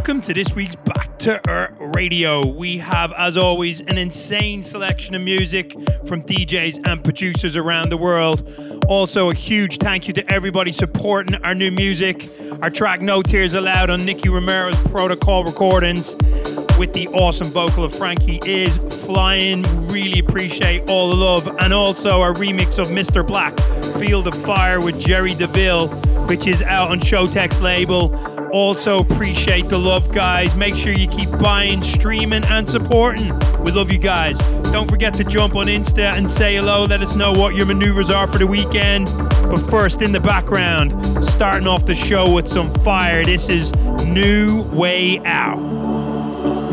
welcome to this week's Back to Earth Radio. We have, as always, an insane selection of music from DJs and producers around the world. Also, a huge thank you to everybody supporting our new music. Our track No Tears Allowed on Nicky Romero's Protocol Recordings with the awesome vocal of Franky is flying. Really appreciate all the love. And also our remix of Mr. Black, Feel the Fire with Jerry Davila, which is out on Showtek's label. Also appreciate the love, guys. Make sure you keep buying, streaming, and supporting. We love you guys. Don't forget to jump on Insta and say hello. Let us know what your maneuvers are for the weekend. But first, in the background, starting off the show with some fire. This is New Way Out.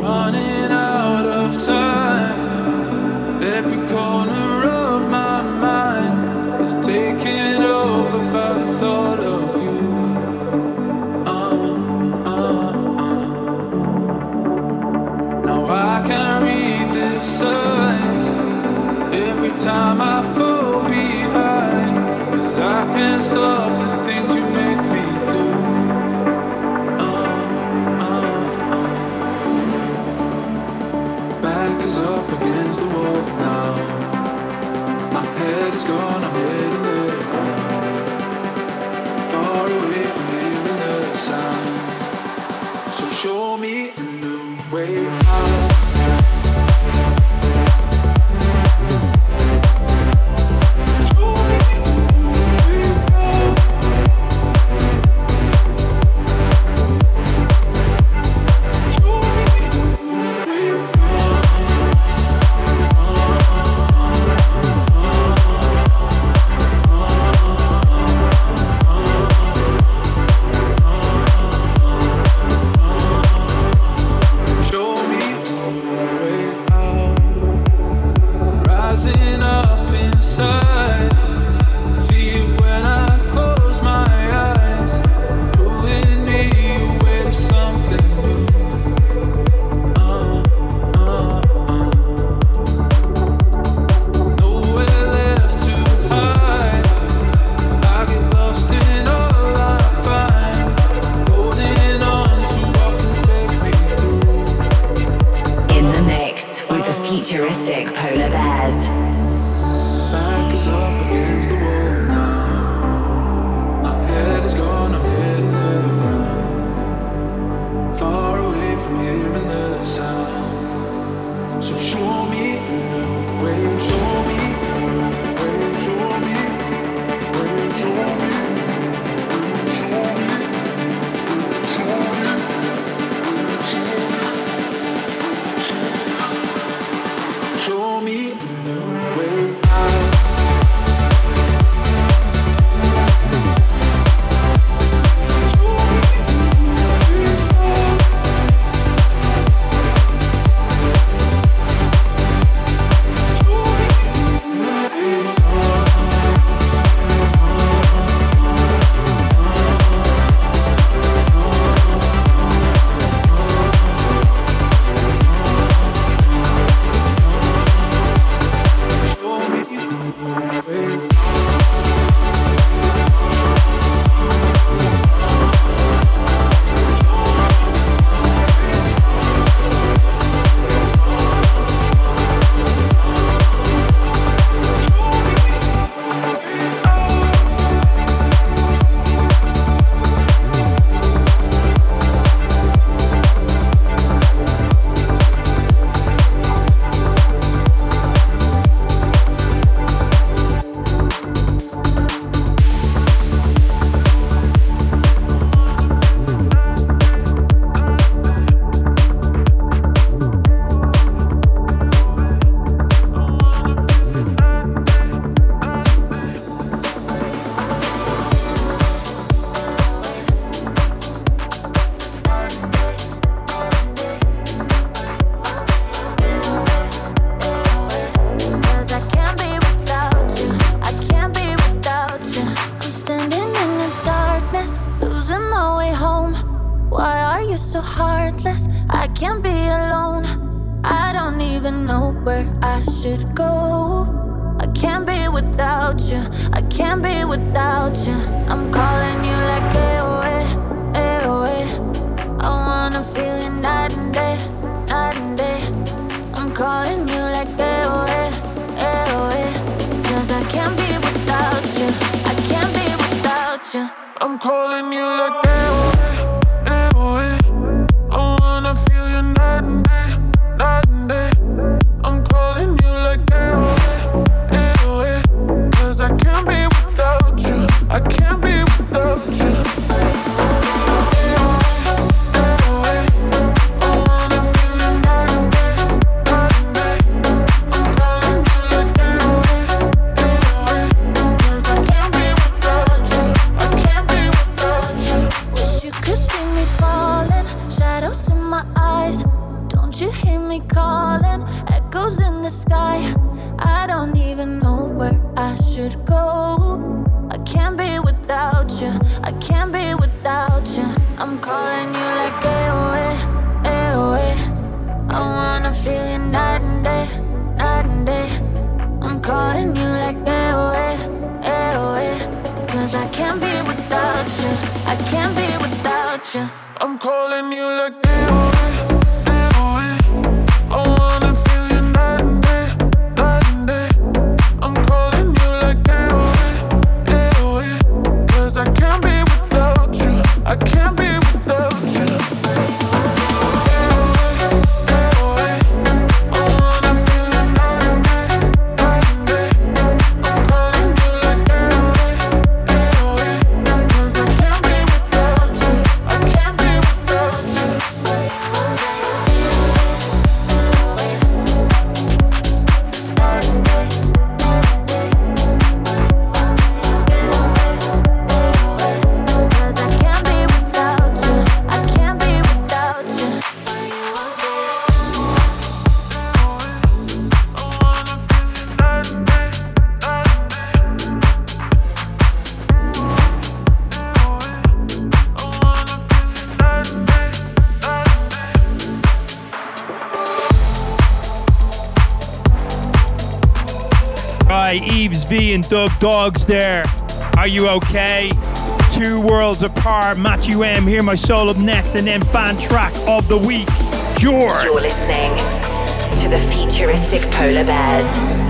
running out of time. Every corner of my mind is taken over by the thought of show me do. Uh, uh, uh. Back is up against the wall now. My head is gone a new way out. And Dubdogz there. Are you okay? Two worlds apart. Matthew M. Here, my soul up next, and then fan track of the week. Jord. You're listening to the futuristic Polar Bears.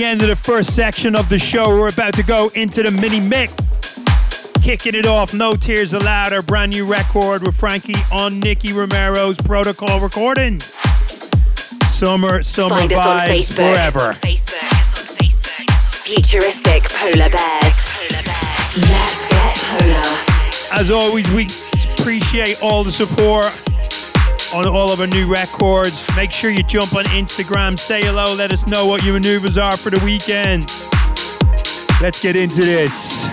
The end of the first section of the show. We're about to go into the mini mix. Kicking it off, No Tears Allowed, our brand new record with Franky on Nicky Romero's Protocol Recording. Summer, summer Find us on Facebook. forever. On Facebook. Futuristic Polar Bears. Let's get polar. As always, we appreciate all the support on all of our new records. Make sure you jump on Instagram, say hello, let us know what your maneuvers are for the weekend. Let's get into this.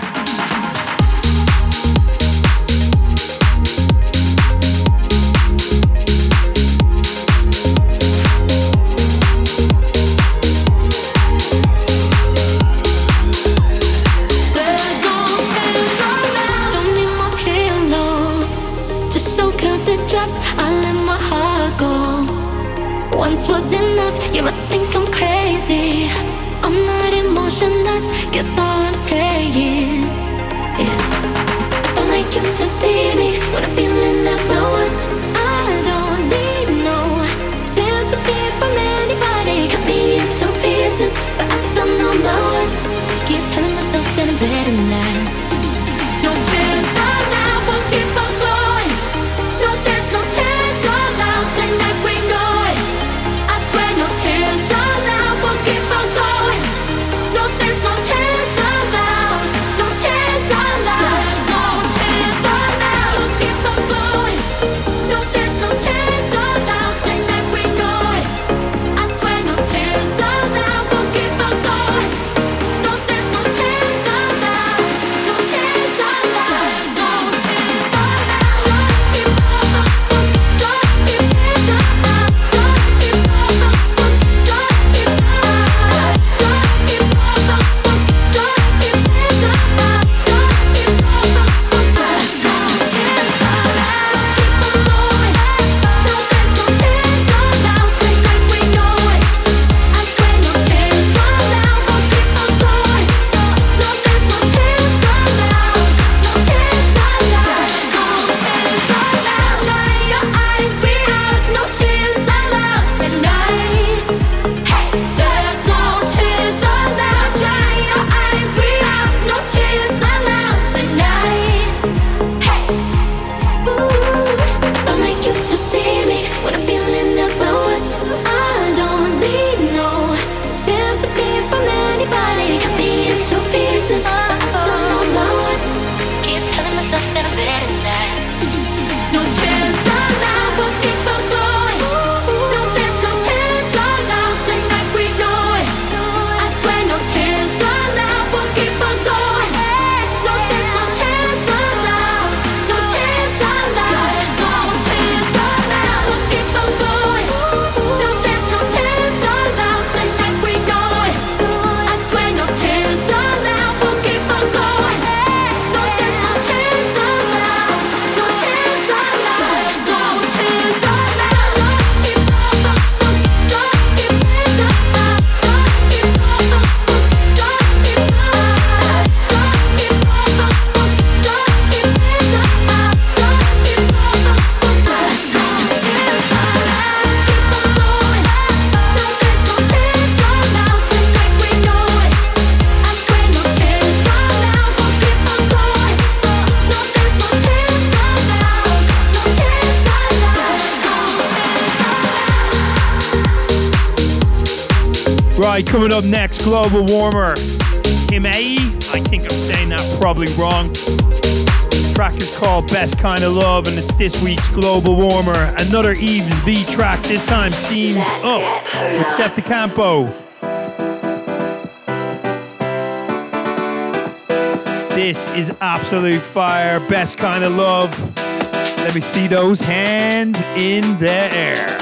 Right, coming up next, Global Warmer. Himei, I think I'm saying that probably wrong. The track is called Best Kind of Love, and it's this week's Global Warmer. Another Yves V track, this time team up with Steff da Campo. This is absolute fire, best kind of love. Let me see those hands in the air.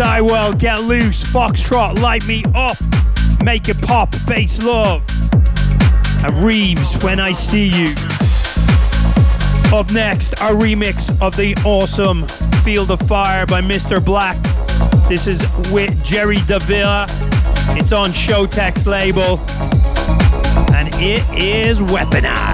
Siwell, Get Loose, Foxtrot, Light Me Up, Make It Pop, Basslovd, and Reebs When I See You. Up next, a remix of the awesome Feel the Fire by Mr. Black. This is with Jerry Davila. It's on Showtex label, and it is weaponized.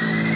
you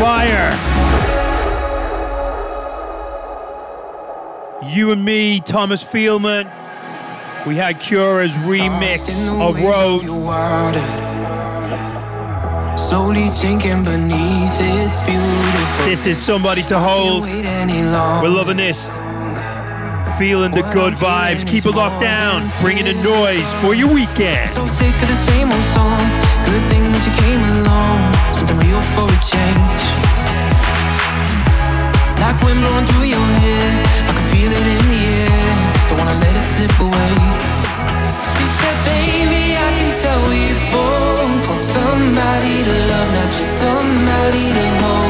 Fire. You and me, Thomas Feelman. We had Kura's remix of Road. Slowly sinking beneath its beautiful. This is somebody to hold. We're loving this feeling the good vibes. Keep it locked down. Bring in the noise for your weekend. So sick of the same old song. Good thing that you came along. Something real for a change. Like wind blowing through your hair. I can feel it in the air. Don't wanna let it slip away. She said, baby, I can tell we both want somebody to love, not just somebody to hold.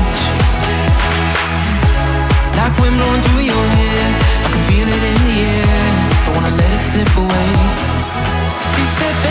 slip away. She said.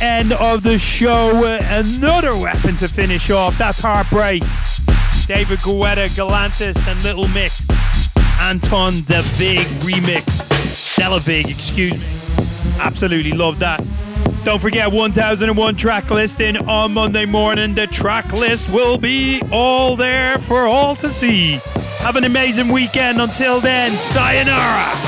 end of the show. Another weapon to finish off. That's Heartbreak. David Guetta, Galantis, and Little Mix. Anton the Big remix. Delavig, excuse me. Absolutely love that. Don't forget 1001 track listing on Monday morning. The track list will be all there for all to see. Have an amazing weekend. Until then, sayonara.